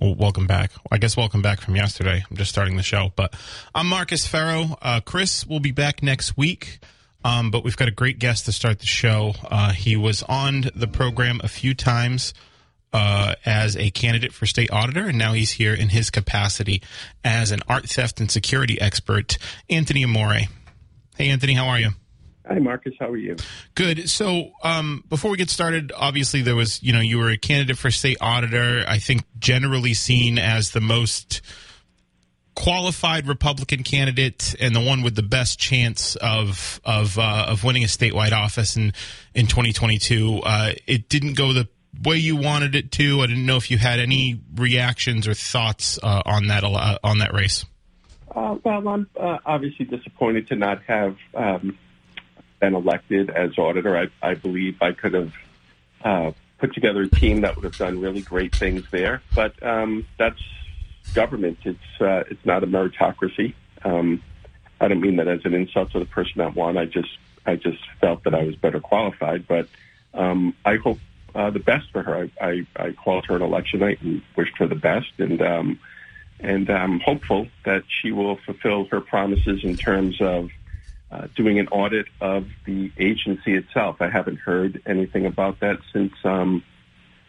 Well, welcome back. I guess welcome back from yesterday. I'm just starting the show, but I'm Marcus Farrow. Uh, Chris will be back next week, um, but we've got a great guest to start the show. Uh, he was on the program a few times uh, as a candidate for state auditor, and now he's here in his capacity as an art theft and security expert. Anthony Amore. Hey, Anthony, how are you? Hi, Marcus. How are you? Good. So, um, before we get started, obviously there was, you know, you were a candidate for state auditor. I think generally seen as the most qualified Republican candidate and the one with the best chance of of uh, of winning a statewide office in in 2022. Uh, it didn't go the way you wanted it to. I didn't know if you had any reactions or thoughts uh, on that uh, on that race. Uh, well, I'm uh, obviously disappointed to not have. Um, been elected as auditor, I, I believe I could have uh, put together a team that would have done really great things there. But um, that's government. It's uh, it's not a meritocracy. Um, I don't mean that as an insult to the person that won. I just I just felt that I was better qualified. But um, I hope uh, the best for her. I, I, I called her an election night and wished her the best, and um, and I'm hopeful that she will fulfill her promises in terms of uh, doing an audit of the agency itself. I haven't heard anything about that since um,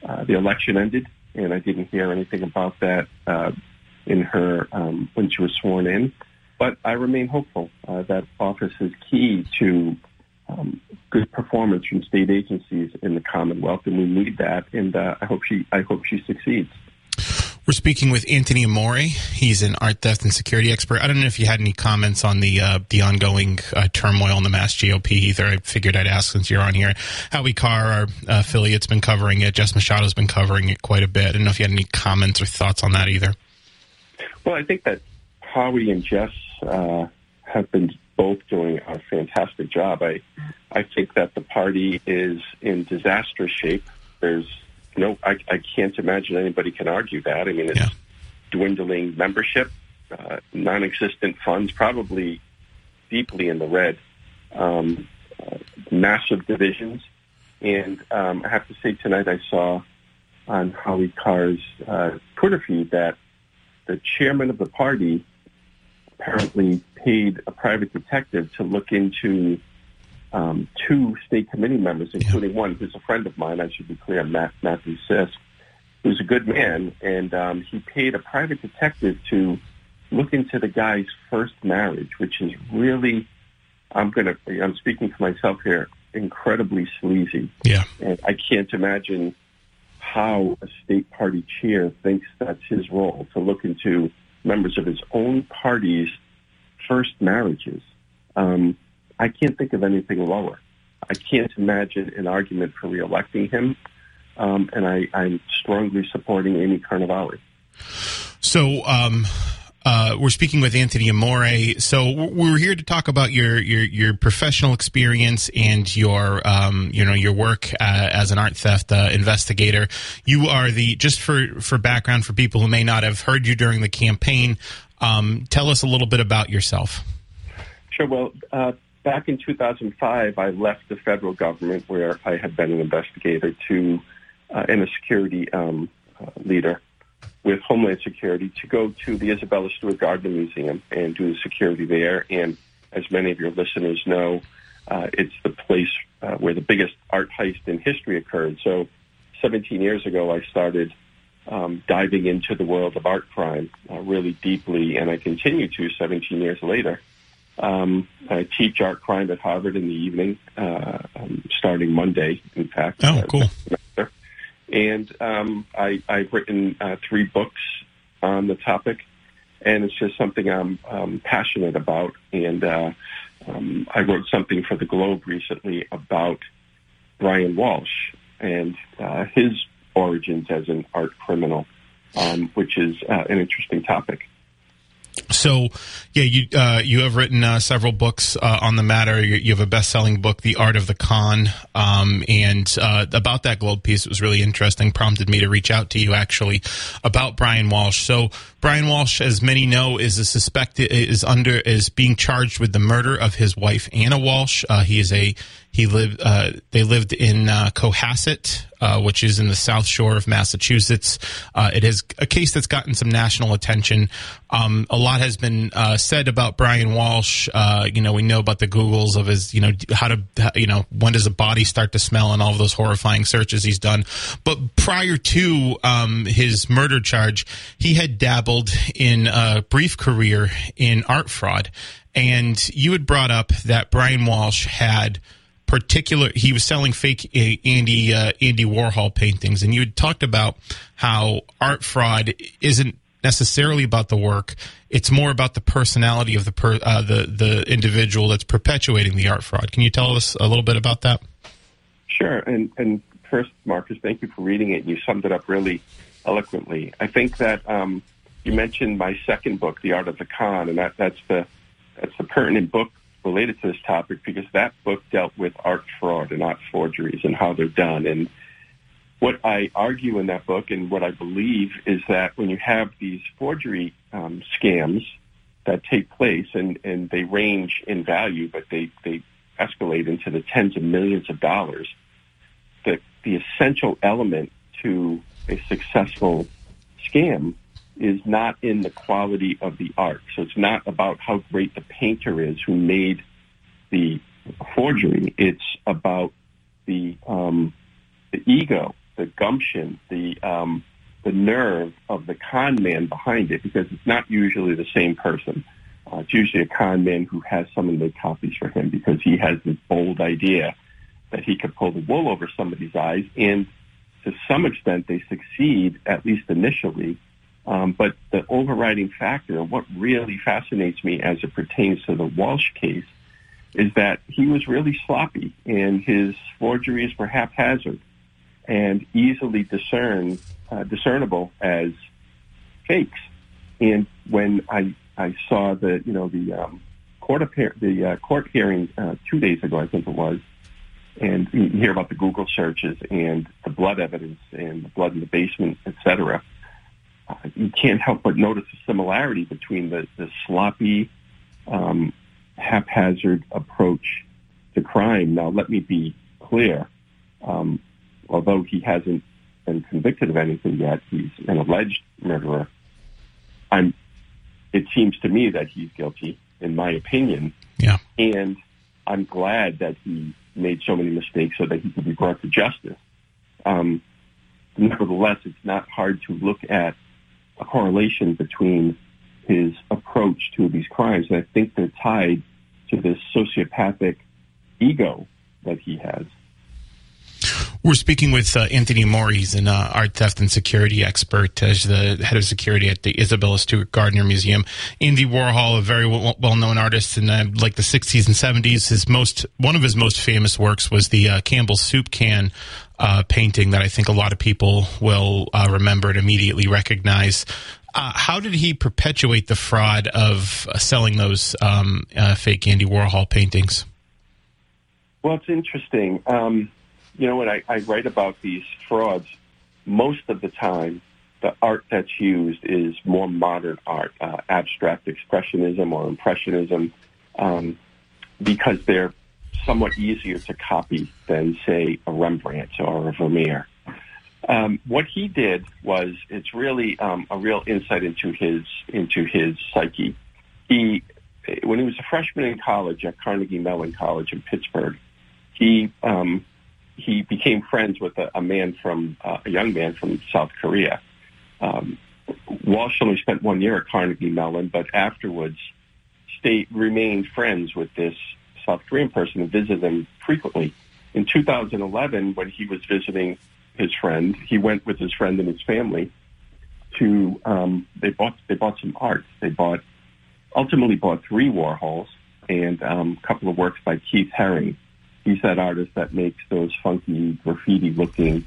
uh, the election ended, and I didn't hear anything about that uh, in her um, when she was sworn in. But I remain hopeful uh, that office is key to um, good performance from state agencies in the Commonwealth, and we need that. And uh, I hope she I hope she succeeds. We're speaking with Anthony Amore. He's an art theft and security expert. I don't know if you had any comments on the uh, the ongoing uh, turmoil in the Mass GOP either. I figured I'd ask since you're on here. Howie Carr, our affiliate's been covering it. Jess Machado's been covering it quite a bit. I don't know if you had any comments or thoughts on that either. Well, I think that Howie and Jess uh, have been both doing a fantastic job. I I think that the party is in disastrous shape. There's no, I, I can't imagine anybody can argue that. I mean, it's yeah. dwindling membership, uh, non-existent funds, probably deeply in the red, um, uh, massive divisions. And um, I have to say tonight I saw on Howie Carr's uh, Twitter feed that the chairman of the party apparently paid a private detective to look into um, two state committee members, including yeah. one who's a friend of mine. I should be clear, Matt, Matthew Sisk, who's a good man, and um, he paid a private detective to look into the guy's first marriage, which is really, I'm gonna, I'm speaking for myself here, incredibly sleazy. Yeah, and I can't imagine how a state party chair thinks that's his role to look into members of his own party's first marriages. Um, I can't think of anything lower. I can't imagine an argument for reelecting him, um, and I, am strongly supporting Amy Carnevale. So, um, uh, we're speaking with Anthony Amore. So we're here to talk about your your, your professional experience and your um, you know your work uh, as an art theft uh, investigator. You are the just for for background for people who may not have heard you during the campaign. Um, tell us a little bit about yourself. Sure. Well, uh, back in 2005, I left the federal government where I had been an investigator to uh, and a security um, uh, leader with Homeland Security to go to the Isabella Stewart Gardner Museum and do the security there. And as many of your listeners know, uh, it's the place uh, where the biggest art heist in history occurred. So 17 years ago, I started um, diving into the world of art crime uh, really deeply, and I continue to 17 years later. Um, I teach art crime at Harvard in the evening, uh, um, starting Monday, in fact. Oh, cool. And um, I, I've written uh, three books on the topic, and it's just something I'm um, passionate about. And uh, um, I wrote something for the Globe recently about Brian Walshe and uh, his origins as an art criminal. um, which is uh, an interesting topic. So, yeah, you uh, you have written uh, several books uh, on the matter. You, you, have a best-selling book, "The Art of the Con," um, and uh, about that Globe piece. It was really interesting. Prompted me to reach out to you actually about Brian Walshe. So, Brian Walshe, as many know, is a suspected is under is being charged with the murder of his wife Anna Walshe. Uh, he is a he lived. Uh, they lived in uh, Cohasset, uh, which is in the South Shore of Massachusetts. Uh, it is a case that's gotten some national attention. Um, a lot has been uh, said about Brian Walshe. You know, we know about the Googles of his. You know, how to. You know, when does a body start to smell, and all of those horrifying searches he's done. But prior to um, his murder charge, he had dabbled in a brief career in art fraud. And you had brought up that Brian Walshe had particular he was selling fake Andy uh, Andy Warhol paintings, and you had talked about how art fraud isn't necessarily about the work; it's more about the personality of the per, uh, the the individual that's perpetuating the art fraud. Can you tell us a little bit about that? Sure, and and first, Marcus, thank you for reading it. You summed it up really eloquently. I think that um, you mentioned my second book, The Art of the Con, and that that's the that's the pertinent book related to this topic because that book dealt with art fraud and art forgeries and how they're done. And what I argue in that book and what I believe is that when you have these forgery um, scams that take place and, and they range in value, but they, they escalate into the tens of millions of dollars, that the essential element to a successful scam is not in the quality of the art. So it's not about how great the painter is who made the forgery. It's about the um, the ego, the gumption, the um, the nerve of the con man behind it, because it's not usually the same person. Uh, it's usually a con man who has someone make copies for him because he has this bold idea that he could pull the wool over somebody's eyes, and to some extent they succeed at least initially um, but the overriding factor, what really fascinates me as it pertains to the Walshe case, is that he was really sloppy and his forgeries were haphazard and easily discern, uh, discernible as fakes. And when I, I saw the, you know, the um, court appear, the uh, court hearing uh, two days ago, I think it was, and you hear about the Google searches and the blood evidence and the blood in the basement, et cetera you can't help but notice a similarity between the, the sloppy, um, haphazard approach to crime. Now, let me be clear. Um, although he hasn't been convicted of anything yet, he's an alleged murderer. I'm. It seems to me that he's guilty, in my opinion. Yeah. And I'm glad that he made so many mistakes so that he could be brought to justice. Um, nevertheless, it's not hard to look at a correlation between his approach to these crimes. And I think they're tied to this sociopathic ego that he has. We're speaking with uh, Anthony Amore. He's an uh, art theft and security expert as the head of security at the Isabella Stewart Gardner Museum. Andy Warhol, a very well known artist in uh, like the 60s and 70s. His most one of his most famous works was the uh, Campbell soup can uh, painting that I think a lot of people will uh, remember and immediately recognize. Uh, how did he perpetuate the fraud of uh, selling those um, uh, fake Andy Warhol paintings? Well, it's interesting. Um, you know, when I, I, write about these frauds, most of the time, the art that's used is more modern art, uh, abstract expressionism or impressionism, um, because they're somewhat easier to copy than, say, a Rembrandt or a Vermeer. Um, what he did was it's really um, a real insight into his into his psyche. He, when he was a freshman in college at Carnegie Mellon College in Pittsburgh, he um, he became friends with a, a man from uh, a young man from South Korea. Um, Walshe only spent one year at Carnegie Mellon, but afterwards stayed remained friends with this South Korean person and visited them frequently. In 2011, when he was visiting his friend, he went with his friend and his family to um, they bought they bought some art. They bought ultimately bought three Warhols and um, a couple of works by Keith Haring. He's that artist that makes those funky graffiti looking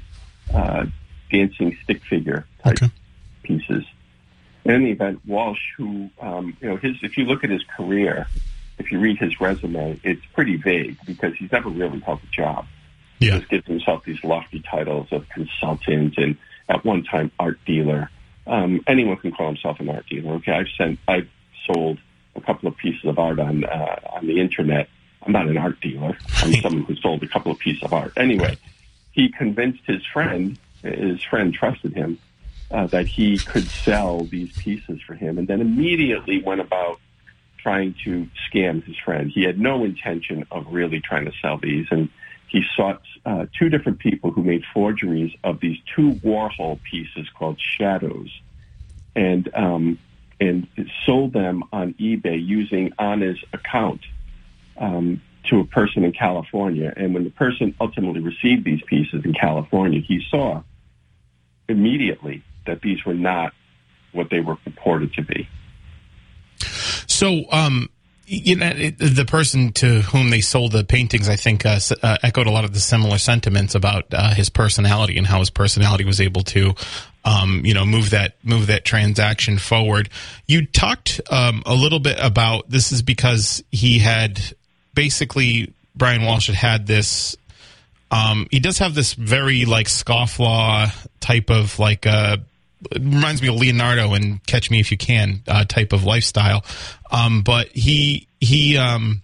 uh, dancing stick figure type okay. pieces. In any event, Walshe, who um, you know, his if you look at his career, if you read his resume, it's pretty vague because he's never really held a job. Yeah. He just gives himself these lofty titles of consultant and at one time art dealer. Um, anyone can call himself an art dealer. Okay, I've sent, I've sold a couple of pieces of art on uh, on the internet. I'm not an art dealer. I'm someone who sold a couple of pieces of art. Anyway, he convinced his friend. His friend trusted him uh, that he could sell these pieces for him, and then immediately went about trying to scam his friend. He had no intention of really trying to sell these, and he sought uh, two different people who made forgeries of these two Warhol pieces called Shadows, and um, and sold them on eBay using Anna's account um, to a person in California. And when the person ultimately received these pieces in California, he saw immediately that these were not what they were purported to be. So, um, you know, it, the person to whom they sold the paintings, I think, uh, uh, echoed a lot of the similar sentiments about uh, his personality and how his personality was able to, um, you know, move that move that transaction forward. You talked um, a little bit about this is because he had basically Brian Walshe had had this. Um, he does have this very like scofflaw type of like uh, reminds me of Leonardo and Catch Me If You Can uh, type of lifestyle. Um, but he he um,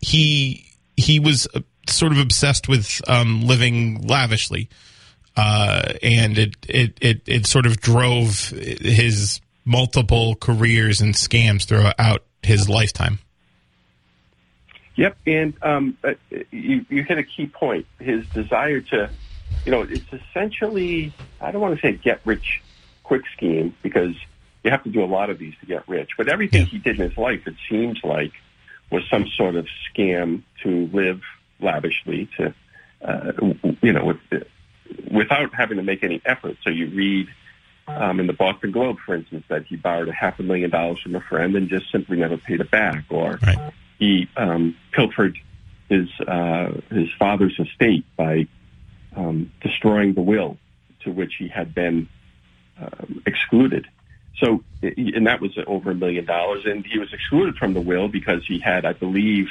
he he was uh, sort of obsessed with um, living lavishly, uh, and it, it it it sort of drove his multiple careers and scams throughout his lifetime. Yep, and um, uh, you, you hit a key point. His desire to you know, it's essentially, I don't want to say get rich quick scheme because you have to do a lot of these to get rich. But everything he did in his life, it seems like, was some sort of scam to live lavishly, to, uh, you know, with, without having to make any effort. So you read um, in the Boston Globe, for instance, that he borrowed a half a million dollars from a friend and just simply never paid it back, or right. He um, pilfered his uh, his father's estate by um, destroying the will to which he had been um, excluded. So, and that was over a million dollars, and he was excluded from the will because he had, I believe,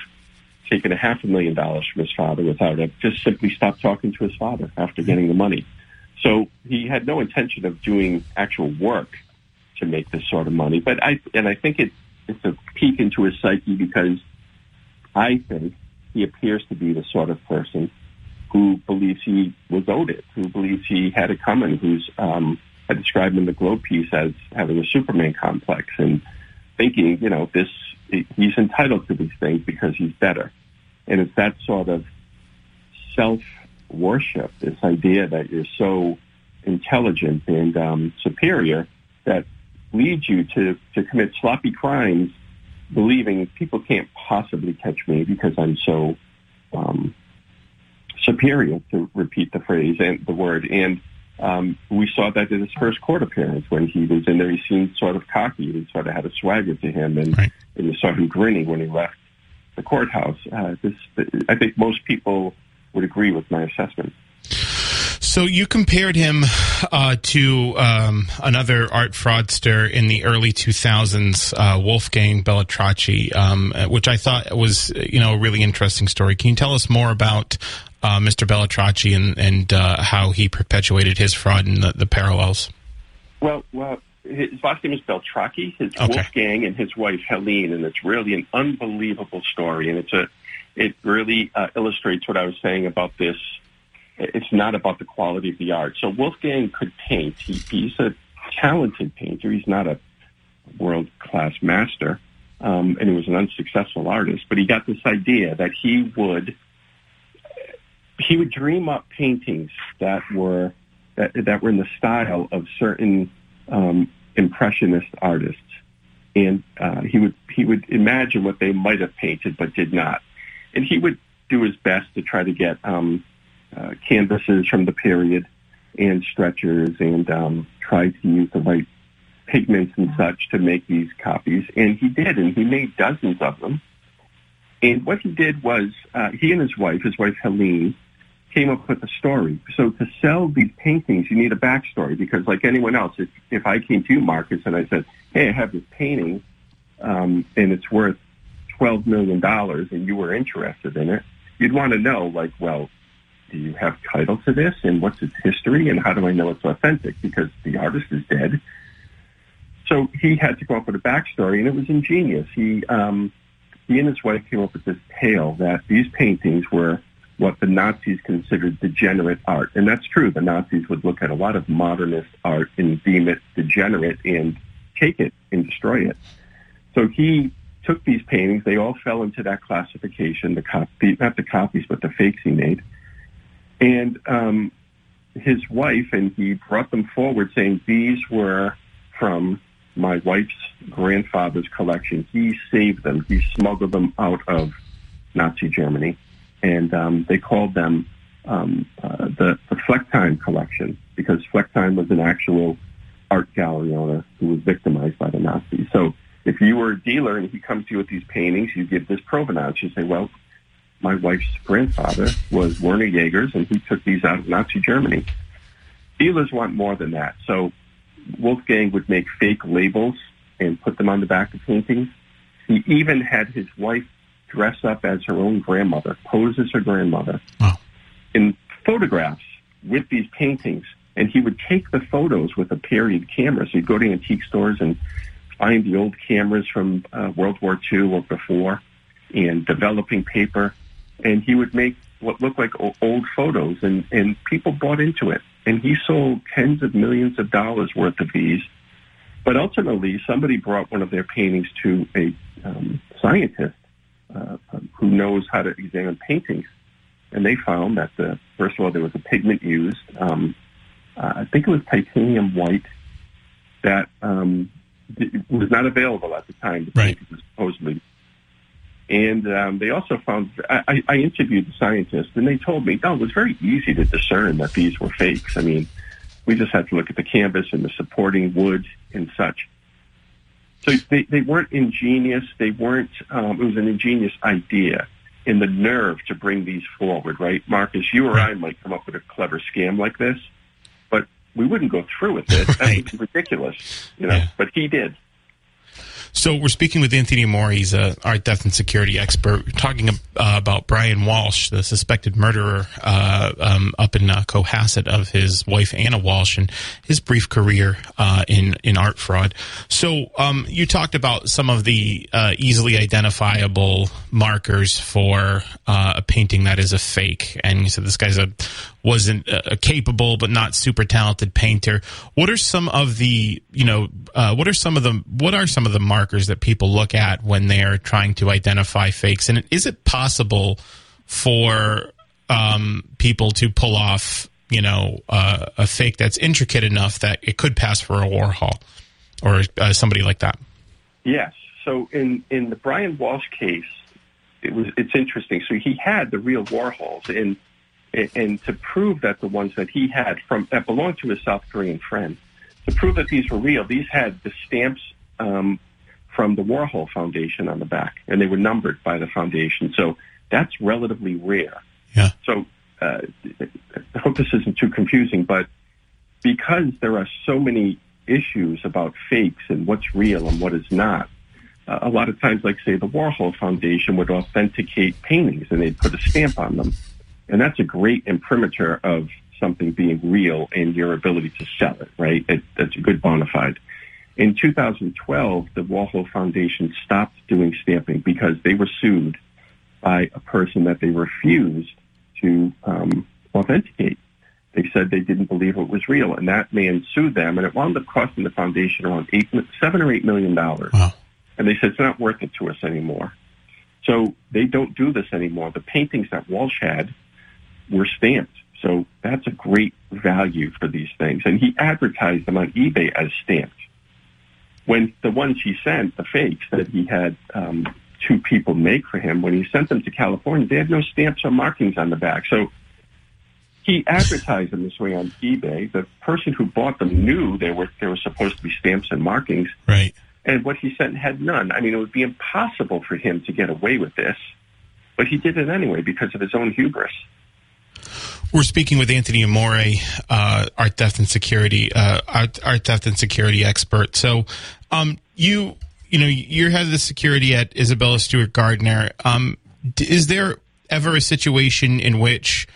taken a half a million dollars from his father without it. Just simply stopped talking to his father after getting the money. So he had no intention of doing actual work to make this sort of money. But I, and I think it, it's a peek into his psyche because I think he appears to be the sort of person who believes he was owed it, who believes he had it coming, who's um, I described in the Globe piece as having a Superman complex and thinking, you know, this he's entitled to these things because he's better, and it's that sort of self worship, this idea that you're so intelligent and um, superior that leads you to to commit sloppy crimes, believing people can't possibly catch me because I'm so um, superior to repeat the phrase and the word. And um, we saw that in his first court appearance when he was in there. He seemed sort of cocky. He sort of had a swagger to him, and, right. and you saw him grinning when he left the courthouse. Uh, this, I think most people would agree with my assessment. So you compared him uh, to um, another art fraudster in the early 2000s, uh, Wolfgang Beltracchi, um, which I thought was, you know, a really interesting story. Can you tell us more about uh, Mr. Beltracchi and, and uh, how he perpetuated his fraud and the, the parallels? Well, well, his last name is Beltracchi. His Okay. Wolfgang and his wife Helene, and it's really an unbelievable story. And it's a, it really uh, illustrates what I was saying about this. It's not about the quality of the art. So Wolfgang could paint. He, he's a talented painter. He's not a world class master, um, and he was an unsuccessful artist. But he got this idea that he would he would dream up paintings that were that, that were in the style of certain um, impressionist artists, and uh, he would he would imagine what they might have painted but did not, and he would do his best to try to get um, uh, canvases from the period and stretchers and um, try to use the right pigments and such to make these copies, and he did, and he made dozens of them. And what he did was, uh, he and his wife, his wife Helene, came up with a story. So to sell these paintings, you need a backstory because, like anyone else, if, if I came to you, Marcus, and I said, "Hey, I have this painting, um, and it's worth twelve million dollars, and you were interested in it," you'd want to know, like, well, do you have title to this, and what's its history, and how do I know it's authentic? Because the artist is dead. So he had to come up with a backstory, and it was ingenious. He um, he and his wife came up with this tale that these paintings were what the Nazis considered degenerate art. And that's true. The Nazis would look at a lot of modernist art and deem it degenerate and take it and destroy it. So he took these paintings. They all fell into that classification, the not the copies, but the fakes he made. And um, his wife, and he brought them forward saying these were from my wife's grandfather's collection. He saved them. He smuggled them out of Nazi Germany and um, they called them um, uh, the, the Flechtheim collection because Flechtheim was an actual art gallery owner who was victimized by the Nazis. So if you were a dealer and he comes to you with these paintings, you give this provenance. You say, well, my wife's grandfather was Werner Jaegers, and he took these out of Nazi Germany. Dealers want more than that. So Wolfgang would make fake labels and put them on the back of paintings. He even had his wife dress up as her own grandmother, pose as her grandmother wow. in photographs with these paintings. And he would take the photos with a period camera. So he'd go to antique stores and find the old cameras from uh, World War II or before and developing paper. And he would make what looked like old photos and, and people bought into it. And he sold tens of millions of dollars worth of these. But ultimately, somebody brought one of their paintings to a um, scientist uh, who knows how to examine paintings, and they found that the first of all there was a pigment used. Um, uh, I think it was titanium white that um, was not available at the time. The right. was supposedly. And um, they also found, I, I interviewed the scientists, and they told me, no, it was very easy to discern that these were fakes. I mean, we just had to look at the canvas and the supporting wood and such. So they, they weren't ingenious. They weren't, um, it was an ingenious idea in the nerve to bring these forward, right? Marcus, you or I might come up with a clever scam like this, but we wouldn't go through with it. That would be ridiculous, you know, yeah. but he did. So we're speaking with Anthony Amore. He's a art theft and security expert. We're talking uh, about Brian Walshe, the suspected murderer uh, um, up in uh, Cohasset of his wife Anna Walshe and his brief career uh, in in art fraud. So um, you talked about some of the uh, easily identifiable markers for uh, a painting that is a fake, and you said this guy's a wasn't a capable but not super talented painter. What are some of the you know what are some of the what are some of the markers markers that people look at when they're trying to identify fakes? And is it possible for um, people to pull off, you know, uh, a fake that's intricate enough that it could pass for a Warhol or uh, somebody like that? Yes. So in in the Brian Walshe case, it was it's interesting. So he had the real Warhols, and and to prove that the ones that he had from that belonged to his South Korean friend, to prove that these were real, these had the stamps um, from the Warhol Foundation on the back, and they were numbered by the foundation. So that's relatively rare. Yeah. So uh, I hope this isn't too confusing, but because there are so many issues about fakes and what's real and what is not, uh, a lot of times, like say the Warhol Foundation would authenticate paintings and they'd put a stamp on them, and that's a great imprimatur of something being real and your ability to sell it. Right? It, that's a good bona fide. In 2012, the Warhol Foundation stopped doing stamping because they were sued by a person that they refused to um, authenticate. They said they didn't believe it was real, and that man sued them, and it wound up costing the foundation around eight, seven or eight million dollars. Wow. And they said it's not worth it to us anymore. So they don't do this anymore. The paintings that Walshe had were stamped. So that's a great value for these things. And he advertised them on eBay as stamped when the ones he sent, the fakes that he had um, two people make for him, when he sent them to California, they had no stamps or markings on the back. So he advertised them this way on eBay. The person who bought them knew they were there were supposed to be stamps and markings. Right. And what he sent had none. I mean, it would be impossible for him to get away with this, but he did it anyway because of his own hubris. We're speaking with Anthony Amore, uh, art theft and security, uh, art, art theft and security expert. So, um, you, you know, you're head of the security at Isabella Stewart Gardner. Um, is there ever a situation in which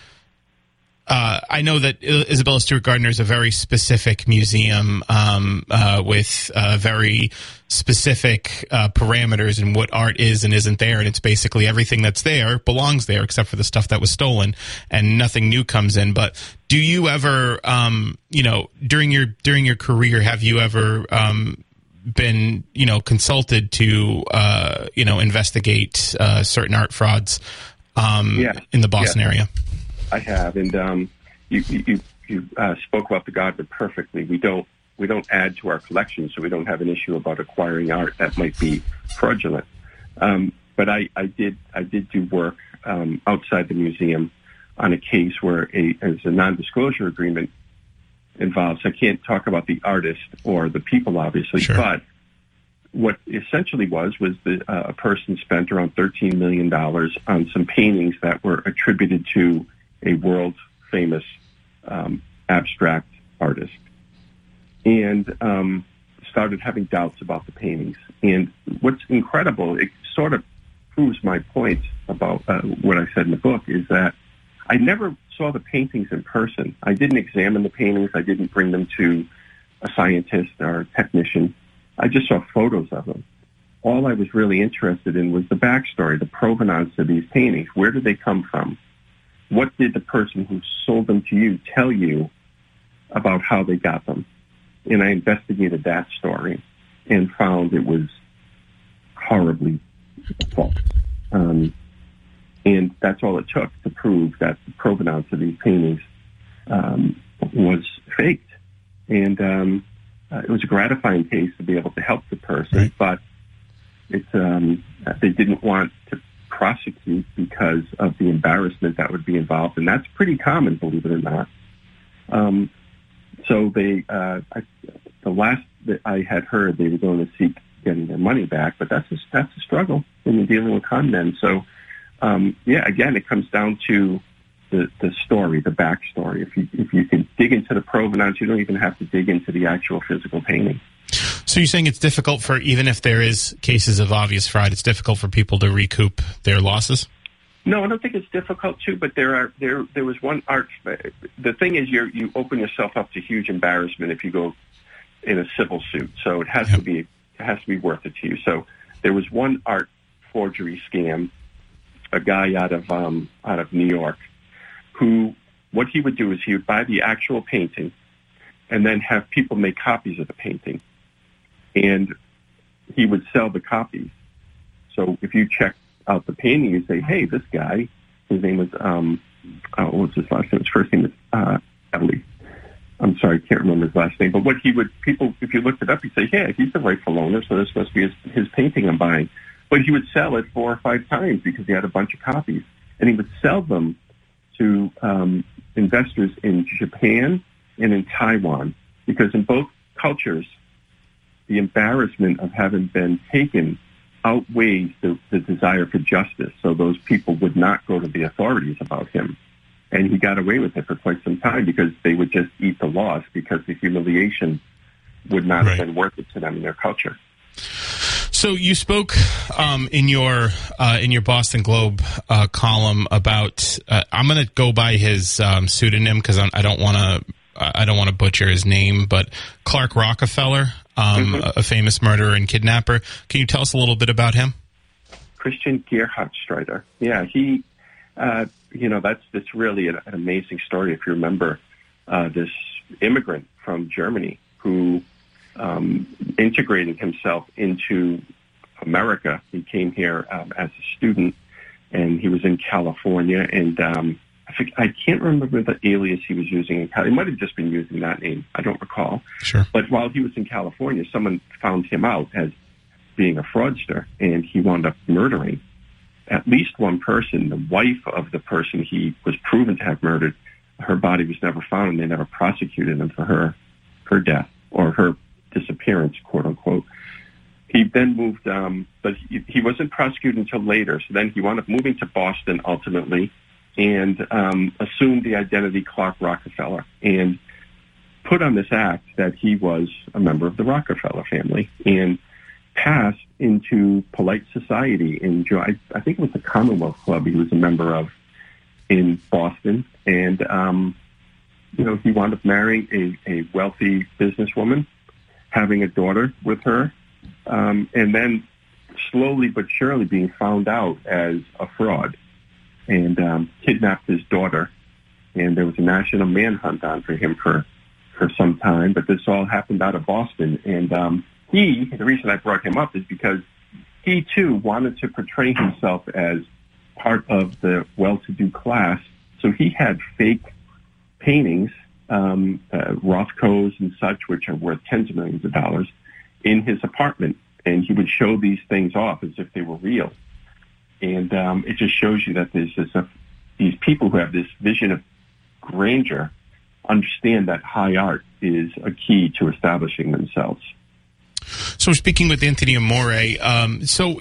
uh, I know that Isabella Stewart Gardner is a very specific museum um, uh, with uh, very specific uh, parameters and what art is and isn't there, and it's basically everything that's there belongs there except for the stuff that was stolen, and nothing new comes in. But do you ever, um, you know, during your during your career, have you ever um, been, you know, consulted to, uh, you know, investigate uh, certain art frauds um, yeah. in the Boston yeah. area? I have, and um, you you you uh, spoke about the Gardner perfectly. We don't we don't add to our collection, so we don't have an issue about acquiring art that might be fraudulent. Um, but I, I did I did do work um, outside the museum on a case where a as a non-disclosure agreement involves. I can't talk about the artist or the people, obviously, Sure. but what essentially was was that uh, a person spent around thirteen million dollars on some paintings that were attributed to a world famous um, abstract artist, and um, started having doubts about the paintings. And what's incredible, it sort of proves my point about uh, what I said in the book, is that I never saw the paintings in person. I didn't examine the paintings. I didn't bring them to a scientist or a technician. I just saw photos of them. All I was really interested in was the backstory, the provenance of these paintings. Where did they come from? What did the person who sold them to you tell you about how they got them? And I investigated that story and found it was horribly false. Um, and that's all it took to prove that the provenance of these paintings um, was faked. And um, uh, it was a gratifying case to be able to help the person, Right. but it's um, they didn't want to prosecute because of the embarrassment that would be involved, and that's pretty common, believe it or not. Um, so they, uh, I, the last that I had heard, they were going to seek getting their money back, but that's a, that's a struggle when you're dealing with con men. So, um, yeah, again, it comes down to the, the story, the backstory. If you if you can dig into the provenance, you don't even have to dig into the actual physical painting. So you're saying it's difficult for even if there is cases of obvious fraud, it's difficult for people to recoup their losses. No, I don't think it's difficult to, but there are there there was one art. The thing is, you you open yourself up to huge embarrassment if you go in a civil suit. So it has Yep. to be it has to be worth it to you. So there was one art forgery scam, a guy out of um, out of New York, who what he would do is he would buy the actual painting, and then have people make copies of the painting, and he would sell the copies. So if you check out the painting, you say, "Hey, this guy, his name was um, uh, what was his last name? His first name was uh, Ellie. I'm sorry, I can't remember his last name. But what he would people, if you looked it up, you'd say, "Yeah, he's the rightful owner, so this must be his, his painting I'm buying." But he would sell it four or five times because he had a bunch of copies, and he would sell them to um, investors in Japan and in Taiwan because in both cultures, the embarrassment of having been taken outweighs the, the desire for justice. So those people would not go to the authorities about him. And he got away with it for quite some time because they would just eat the loss because the humiliation would not Right. have been worth it to them in their culture. So you spoke um, in your uh, in your Boston Globe uh, column about. Uh, I'm going to go by his um, pseudonym because I don't want to. I don't want to butcher his name, but Clark Rockefeller, um, a, a famous murderer and kidnapper. Can you tell us a little bit about him? Christian Gerhard Streiter. Yeah, he, uh, you know, that's that's really an, an amazing story. If you remember, uh, this immigrant from Germany who um, integrated himself into America. He came here um, as a student, and he was in California. And um, I, can't remember the alias he was using. He might have just been using that name. I don't recall. Sure. But while he was in California, someone found him out as being a fraudster, and he wound up murdering at least one person. The wife of the person he was proven to have murdered, her body was never found, and they never prosecuted him for her her death or her disappearance, quote unquote. He then moved, um, but he, he wasn't prosecuted until later. So then he wound up moving to Boston ultimately, and um, assumed the identity Clark Rockefeller and put on this act that he was a member of the Rockefeller family and passed into polite society in I, I think it was the Commonwealth Club he was a member of in Boston. And um, you know he wound up marrying a, a wealthy businesswoman having a daughter with her um, and then slowly but surely being found out as a fraud and um, kidnapped his daughter. And there was a national manhunt on for him for for some time. But this all happened out of Boston. And um, he, the reason I brought him up is because he too wanted to portray himself as part of the well-to-do class. So he had fake paintings, um, uh, Rothkos and such, which are worth tens of millions of dollars, in his apartment. And he would show these things off as if they were real. And um, it just shows you that there's this, uh, these people who have this vision of grandeur understand that high art is a key to establishing themselves. So, speaking with Anthony Amore, um, so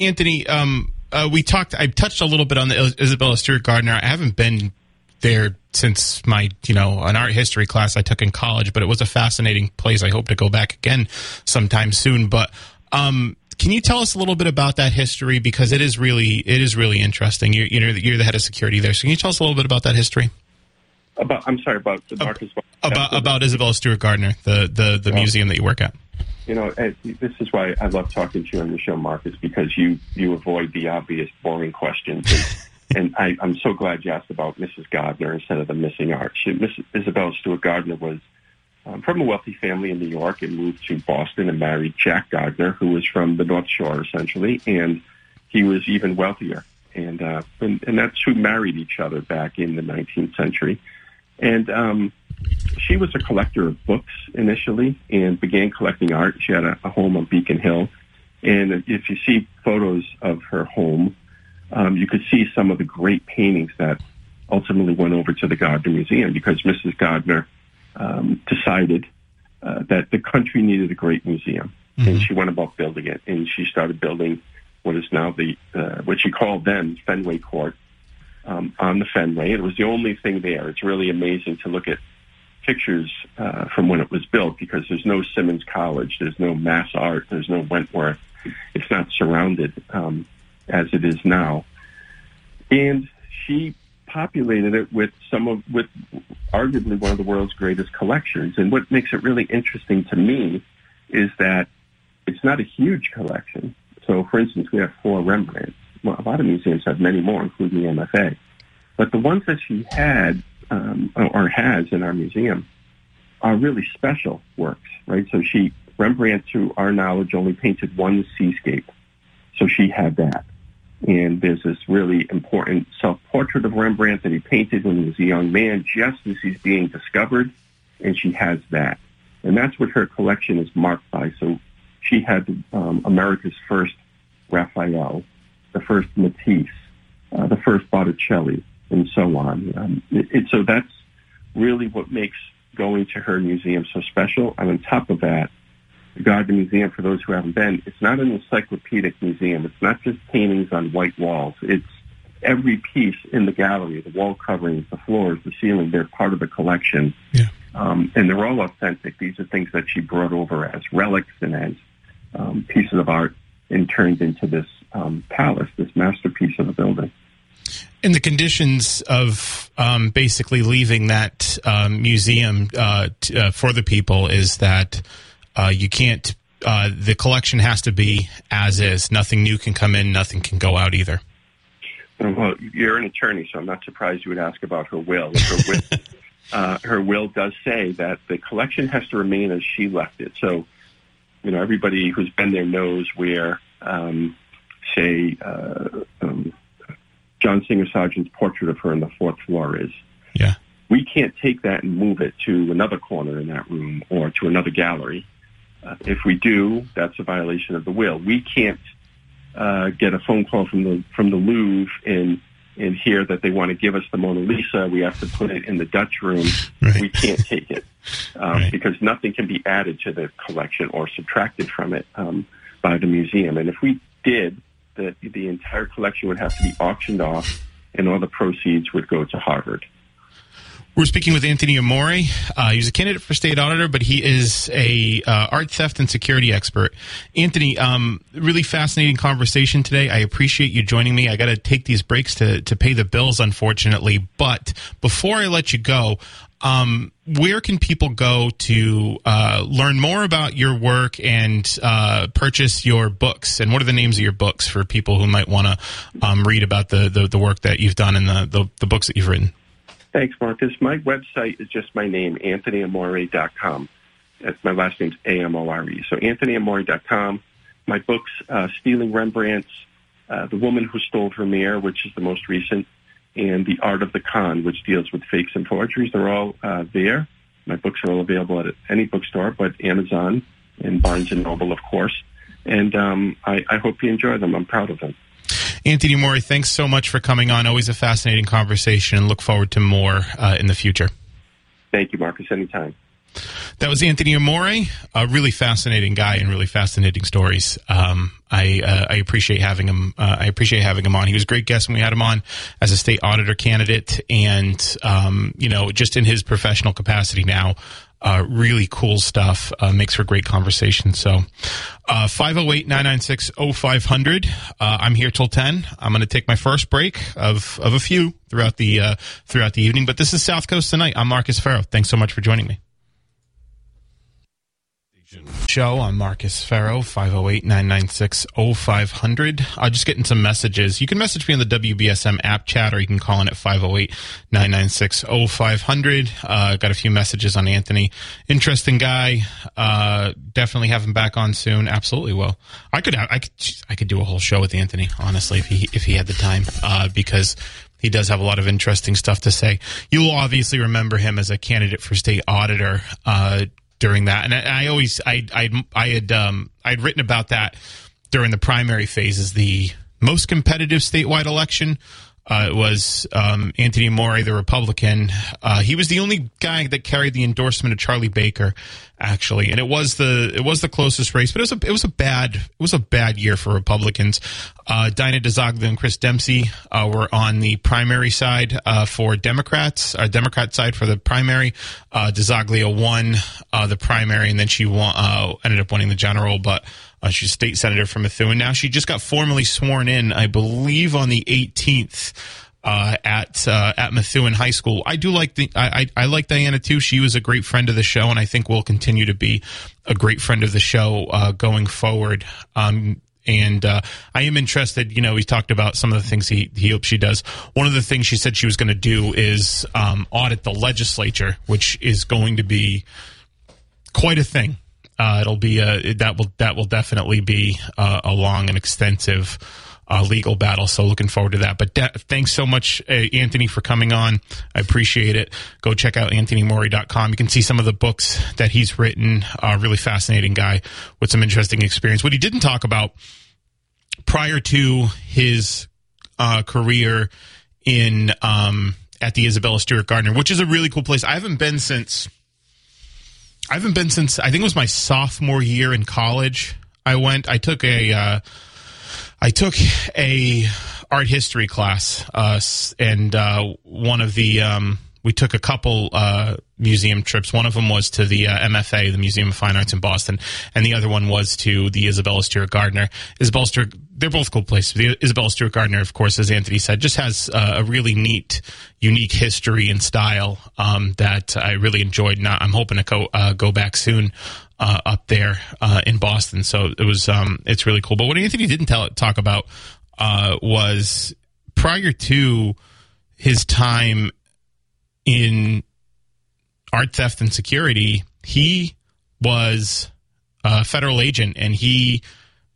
Anthony, um, uh, we talked. I touched a little bit on the Isabella Stewart Gardner. I haven't been there since my, you know, an art history class I took in college, but it was a fascinating place. I hope to go back again sometime soon. But um, can you tell us a little bit about that history because it is really it is really interesting. You're you know you're the head of security there, so can you tell us a little bit about that history? About I'm sorry about the Marcus about about Isabella Stewart Gardner, the the the museum that you work at. You know, this is why I love talking to you on the show, Marcus, because you you avoid the obvious, boring questions. And, and I, I'm so glad you asked about Mrs. Gardner instead of the missing art. She, Miss Isabella Stewart Gardner was um, from a wealthy family in New York and moved to Boston and married Jack Gardner, who was from the North Shore essentially, and he was even wealthier. And, uh, and, and that's who married each other back in the 19th century. And um, she was a collector of books initially and began collecting art. She had a, a home on Beacon Hill. And if you see photos of her home, um, you could see some of the great paintings that ultimately went over to the Gardner Museum because Mrs. Gardner um, decided uh, that the country needed a great museum, mm-hmm. and she went about building it. And she started building what is now the uh, what she called then Fenway Court um, on the Fenway. It was the only thing there. It's really amazing to look at pictures uh, from when it was built because there's no Simmons College, there's no Mass Art, there's no Wentworth. It's not surrounded um, as it is now. And she populated it with some of with arguably one of the world's greatest collections. And what makes it really interesting to me is that it's not a huge collection. So, for instance, we have four Rembrandts. Well, a lot of museums have many more, including the MFA. But the ones that she had um, or has in our museum are really special works, right? So she Rembrandt, to our knowledge, only painted one seascape. So she had that. And there's this really important self-portrait of Rembrandt that he painted when he was a young man, just as he's being discovered, and she has that. And that's what her collection is marked by. So she had um, America's first Raphael, the first Matisse, uh, the first Botticelli, and so on. Um, it, it, so that's really what makes going to her museum so special. And on top of that, the Gardner Museum, for those who haven't been, it's not an encyclopedic museum. It's not just paintings on white walls. It's every piece in the gallery, the wall coverings, the floors, the ceiling, they're part of the collection. Yeah. Um, and they're all authentic. These are things that she brought over as relics and as um, pieces of art and turned into this um, palace, this masterpiece of a building. And the conditions of um, basically leaving that um, museum uh, t- uh, for the people is that uh, you can't. Uh, the collection has to be as is. Nothing new can come in. Nothing can go out either. Well, you're an attorney, so I'm not surprised you would ask about her will. Her will, uh, her will does say that the collection has to remain as she left it. So, you know, everybody who's been there knows where, um, say, uh, um, John Singer Sargent's portrait of her on the fourth floor is. Yeah. We can't take that and move it to another corner in that room or to another gallery. Uh, if we do, that's a violation of the will. We can't uh, get a phone call from the from the Louvre and and hear that they want to give us the Mona Lisa. We have to put it in the Dutch room. Right. We can't take it um, right. because nothing can be added to the collection or subtracted from it um, by the museum. And if we did, the the entire collection would have to be auctioned off and all the proceeds would go to Harvard. We're speaking with Anthony Amore. Uh, he's a candidate for state auditor, but he is a uh, art theft and security expert. Anthony, um, really fascinating conversation today. I appreciate you joining me. I got to take these breaks to to pay the bills, unfortunately. But before I let you go, um, where can people go to uh, learn more about your work and uh, purchase your books? And what are the names of your books for people who might want to um, read about the, the, the work that you've done and the, the, the books that you've written? Thanks, Marcus. My website is just my name, anthonyamore.com. That's my last name's A-M-O-R-E. So anthonyamore.com. My books, uh, Stealing Rembrandts, uh, The Woman Who Stole Vermeer, which is the most recent, and The Art of the Con, which deals with fakes and forgeries. They're all uh, there. My books are all available at any bookstore, but Amazon and Barnes & Noble, of course. And um, I, I hope you enjoy them. I'm proud of them. Anthony Amore, thanks so much for coming on. Always a fascinating conversation and look forward to more uh, in the future. Thank you, Marcus. Anytime. That was Anthony Amore, a really fascinating guy and really fascinating stories. Um, I uh, I appreciate having him. Uh, I appreciate having him on. He was a great guest when we had him on as a state auditor candidate, and um, you know, just in his professional capacity now, uh, really cool stuff. Uh, makes for great conversation. So, uh, 508 996 0500. Uh, I'm here till 10. I'm going to take my first break of, of a few throughout the, uh, throughout the evening. But this is South Coast Tonight. I'm Marcus Farrow. Thanks so much for joining me. Show. I'm Marcus Farrow, 508 996 0500. Uh, just getting some messages. You can message me on the WBSM app chat or you can call in at 508 996 0500. Uh, got a few messages on Anthony. Interesting guy. Uh, definitely have him back on soon. Absolutely will. I could, I could, I could do a whole show with Anthony, honestly, if he, if he had the time, uh, because he does have a lot of interesting stuff to say. You'll obviously remember him as a candidate for state auditor. Uh, during that. And I, I always, I, I, I had, um, I'd written about that during the primary phases. The most competitive statewide election uh, it was um, Anthony Amore, the Republican. Uh, he was the only guy that carried the endorsement of Charlie Baker, actually, and it was the it was the closest race. But it was a it was a bad it was a bad year for Republicans. Uh, Diana DiZoglio and Chris Dempsey uh, were on the primary side uh, for Democrats, uh, Democrat side for the primary. Uh, won the primary, and then she won, ended up winning the general, but. Uh, she's a state senator from Methuen. Now she just got formally sworn in, I believe, on the 18th. Uh, at uh, at Methuen High School. I do like the I, I, I like Diana too. She was a great friend of the show, and I think will continue to be a great friend of the show uh, going forward. Um, and uh, I am interested. You know, he talked about some of the things he he hopes she does. One of the things she said she was going to do is um, audit the legislature, which is going to be quite a thing. Uh, it'll be a, that will that will definitely be uh, a long and extensive uh, legal battle. So looking forward to that. But de- thanks so much, uh, Anthony, for coming on. I appreciate it. Go check out anthonyamore.com. You can see some of the books that he's written. A really fascinating guy with some interesting experience. What he didn't talk about prior to his uh, career in um, at the Isabella Stewart Gardner, which is a really cool place. I haven't been since I haven't been since I think it was my sophomore year in college. I went. I took a. Uh, I took a art history class, uh, and uh, one of the um, we took a couple uh, museum trips. One of them was to the uh, MFA, the Museum of Fine Arts in Boston, and the other one was to the Isabella Stewart Gardner. Isabella Stewart, they're both cool places. The Isabella Stewart Gardner, of course, as Anthony said, just has uh, a really neat, unique history and style um, that I really enjoyed. Now I'm hoping to go uh, go back soon. Uh, up there uh, in Boston, so it was um, it's really cool. But what Anthony didn't tell talk about was prior to his time in art theft and security, he was a federal agent and he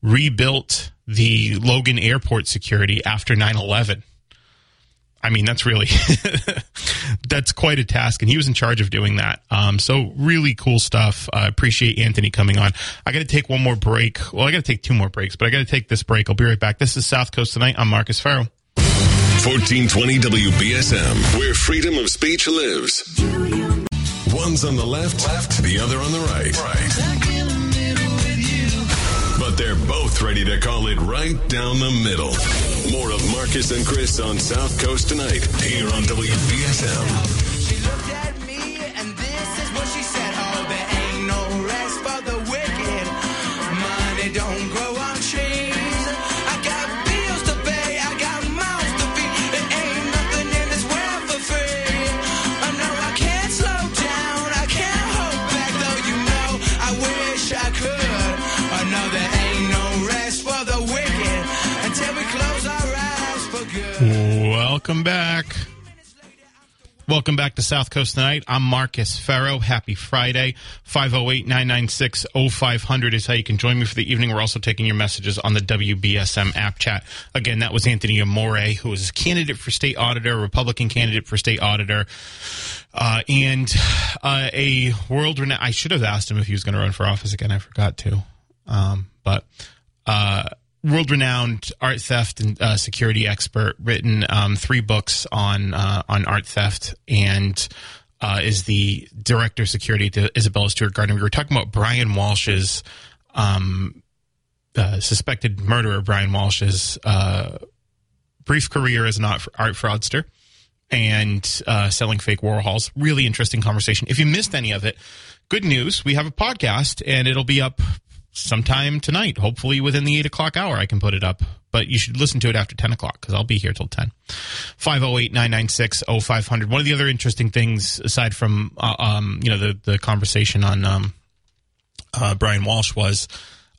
rebuilt the Logan Airport security after 9 11. I mean, that's really that's quite a task, and he was in charge of doing that. Um, so really cool stuff. I uh, appreciate Anthony coming on. I got to take one more break. Well, I got to take two more breaks, but I got to take this break. I'll be right back. This is South Coast tonight. I'm Marcus Farrow. 1420 WBSM, where freedom of speech lives. One's on the left, left, the other on the right. Right. But they're both ready to call it right down the middle. More of Marcus and Chris on South Coast tonight here on WBSM. She looked Welcome back. Welcome back to South Coast Tonight. I'm Marcus Farrow. Happy Friday. 508 996 0500 is how you can join me for the evening. We're also taking your messages on the WBSM app chat. Again, that was Anthony Amore, who is a candidate for state auditor, Republican candidate for state auditor, uh, and uh, a world renowned. I should have asked him if he was going to run for office again. I forgot to. Um, but. Uh, world renowned art theft and uh, security expert, written um, three books on uh, on art theft, and uh, is the director of security to Isabella Stewart Gardner. We were talking about Brian Walshe's um, uh, suspected murderer, Brian Walshe's uh, brief career as an art art fraudster and uh, selling fake Warhols. Really interesting conversation. If you missed any of it, good news. We have a podcast and it'll be up sometime tonight. Hopefully within the 8 o'clock hour, I can put it up. But you should listen to it after 10 o'clock because I'll be here till 10. 508 996 0500. One of the other interesting things, aside from, uh, um, you know, the, the conversation on um, uh, Brian Walshe was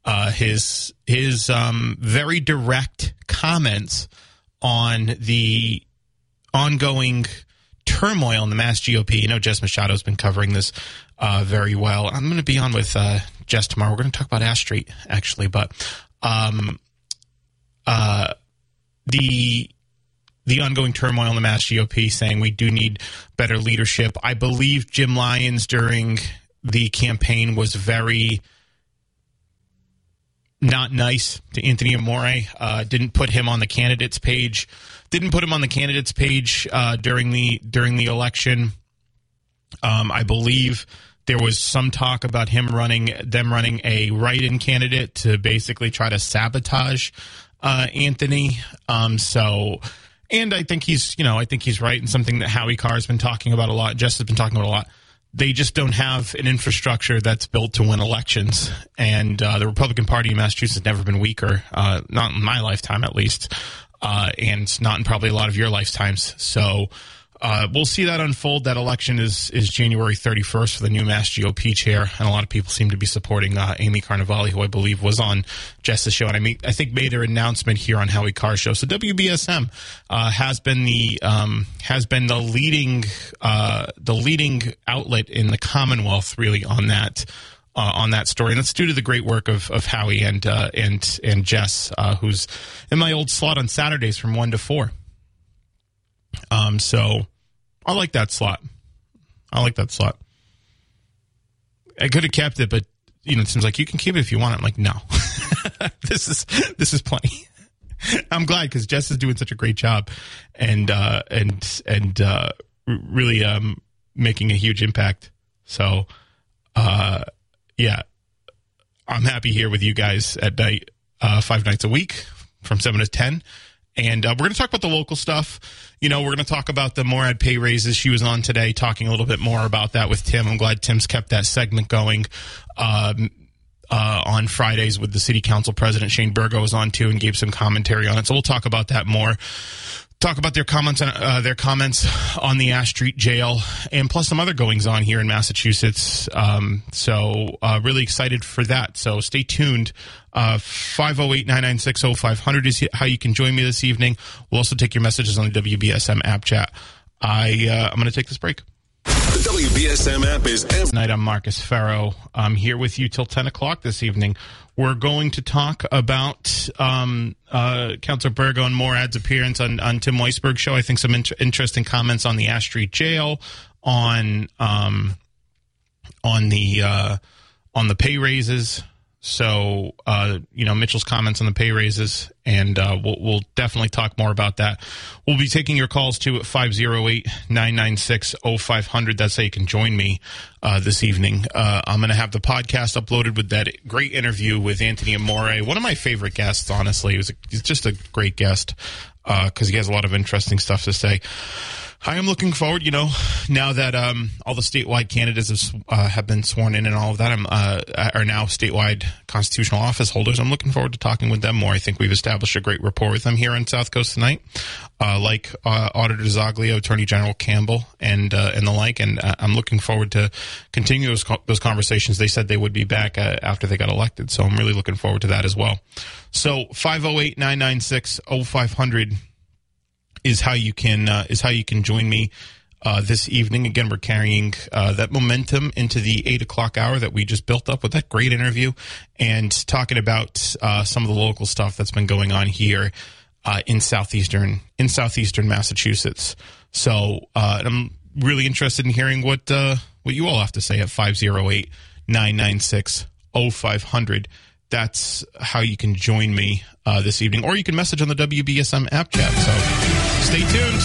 uh, his his um, very direct comments on the ongoing turmoil in the Mass GOP. You know, Jess Machado's been covering this uh, very well. I'm going to be on with uh, Jess tomorrow. We're going to talk about Ash Street actually, but um, uh, the the ongoing turmoil in the Mass GOP, saying we do need better leadership. I believe Jim Lyons during the campaign was very not nice to Anthony Amore. Uh, didn't put him on the candidates page. Didn't put him on the candidates page uh, during the during the election. Um, I believe there was some talk about him running them running a write-in candidate to basically try to sabotage uh, Anthony. Um, so. And I think he's, you know, I think he's right in something that Howie Carr has been talking about a lot. Jess has been talking about a lot they just don't have an infrastructure that's built to win elections. And uh, the Republican Party in Massachusetts has never been weaker, uh, not in my lifetime at least, uh, and not in probably a lot of your lifetimes. So uh, we'll see that unfold. That election is is January 31st for the new Mass GOP chair, and a lot of people seem to be supporting uh, Amy Carnevale, who I believe was on Jess's show, and I mean I think made their announcement here on Howie Carr's show. So WBSM uh, has been the um, has been the leading uh, the leading outlet in the Commonwealth, really on that. Uh, on that story, and that's due to the great work of, of Howie and uh, and and Jess, uh, who's in my old slot on Saturdays from one to four. Um, so I like that slot. I like that slot. I could have kept it, but you know, it seems like you can keep it if you want. It. I'm like, no, this is this is plenty. I'm glad because Jess is doing such a great job, and uh, and and uh, really um, making a huge impact. So, uh, yeah, I'm happy here with you guys at night, uh, five nights a week from seven to ten. And uh, we're going to talk about the local stuff. You know, we're going to talk about the Morad pay raises. She was on today talking a little bit more about that with Tim. I'm glad Tim's kept that segment going. Um, uh, on Fridays with the city council president Shane Burgo was on too and gave some commentary on it. So we'll talk about that more. Talk about their comments on uh, their comments on the Ash Street jail and plus some other goings on here in Massachusetts. Um, so uh, really excited for that. So stay tuned. Uh, 508-996-0500 is how you can join me this evening. We'll also take your messages on the WBSM app chat. I uh, I'm going to take this break. The WBSM app is every Tonight, I'm Marcus Farrow. I'm here with you till 10 o'clock this evening. We're going to talk about um, uh, Councilor Burgo and Morad's appearance on, on Tim Weisberg's show. I think some inter- interesting comments on the Ash Street jail, on um, on the uh, on the pay raises So, uh, you know, Mitchell's comments on the pay raises, and uh, we'll, we'll definitely talk more about that. We'll be taking your calls too at 508 996 0500. That's how you can join me uh, this evening. Uh, I'm going to have the podcast uploaded with that great interview with Anthony Amore, one of my favorite guests, honestly. He was a, he's just a great guest because he has a lot of interesting stuff to say. I am looking forward. You know, now that um, all the statewide candidates have, uh, have been sworn in and all of that, I'm, uh, are now statewide constitutional office holders. I'm looking forward to talking with them more. I think we've established a great rapport with them here on South Coast tonight, uh, like uh, Auditor Zaglio, Attorney General Campbell, and uh, and the like. And uh, I'm looking forward to continue those, those conversations. They said they would be back after they got elected, so I'm really looking forward to that as well. So 508 996 0500 is how you can uh, is how you can join me uh, this evening. Again, we're carrying uh, that momentum into the eight o'clock hour that we just built up with that great interview, and talking about uh, some of the local stuff that's been going on here uh, in southeastern in southeastern Massachusetts. So uh, I'm really interested in hearing what what you all have to say at 508 996 0500 that's how you can join me uh, this evening, or you can message on the WBSM app chat. So stay tuned.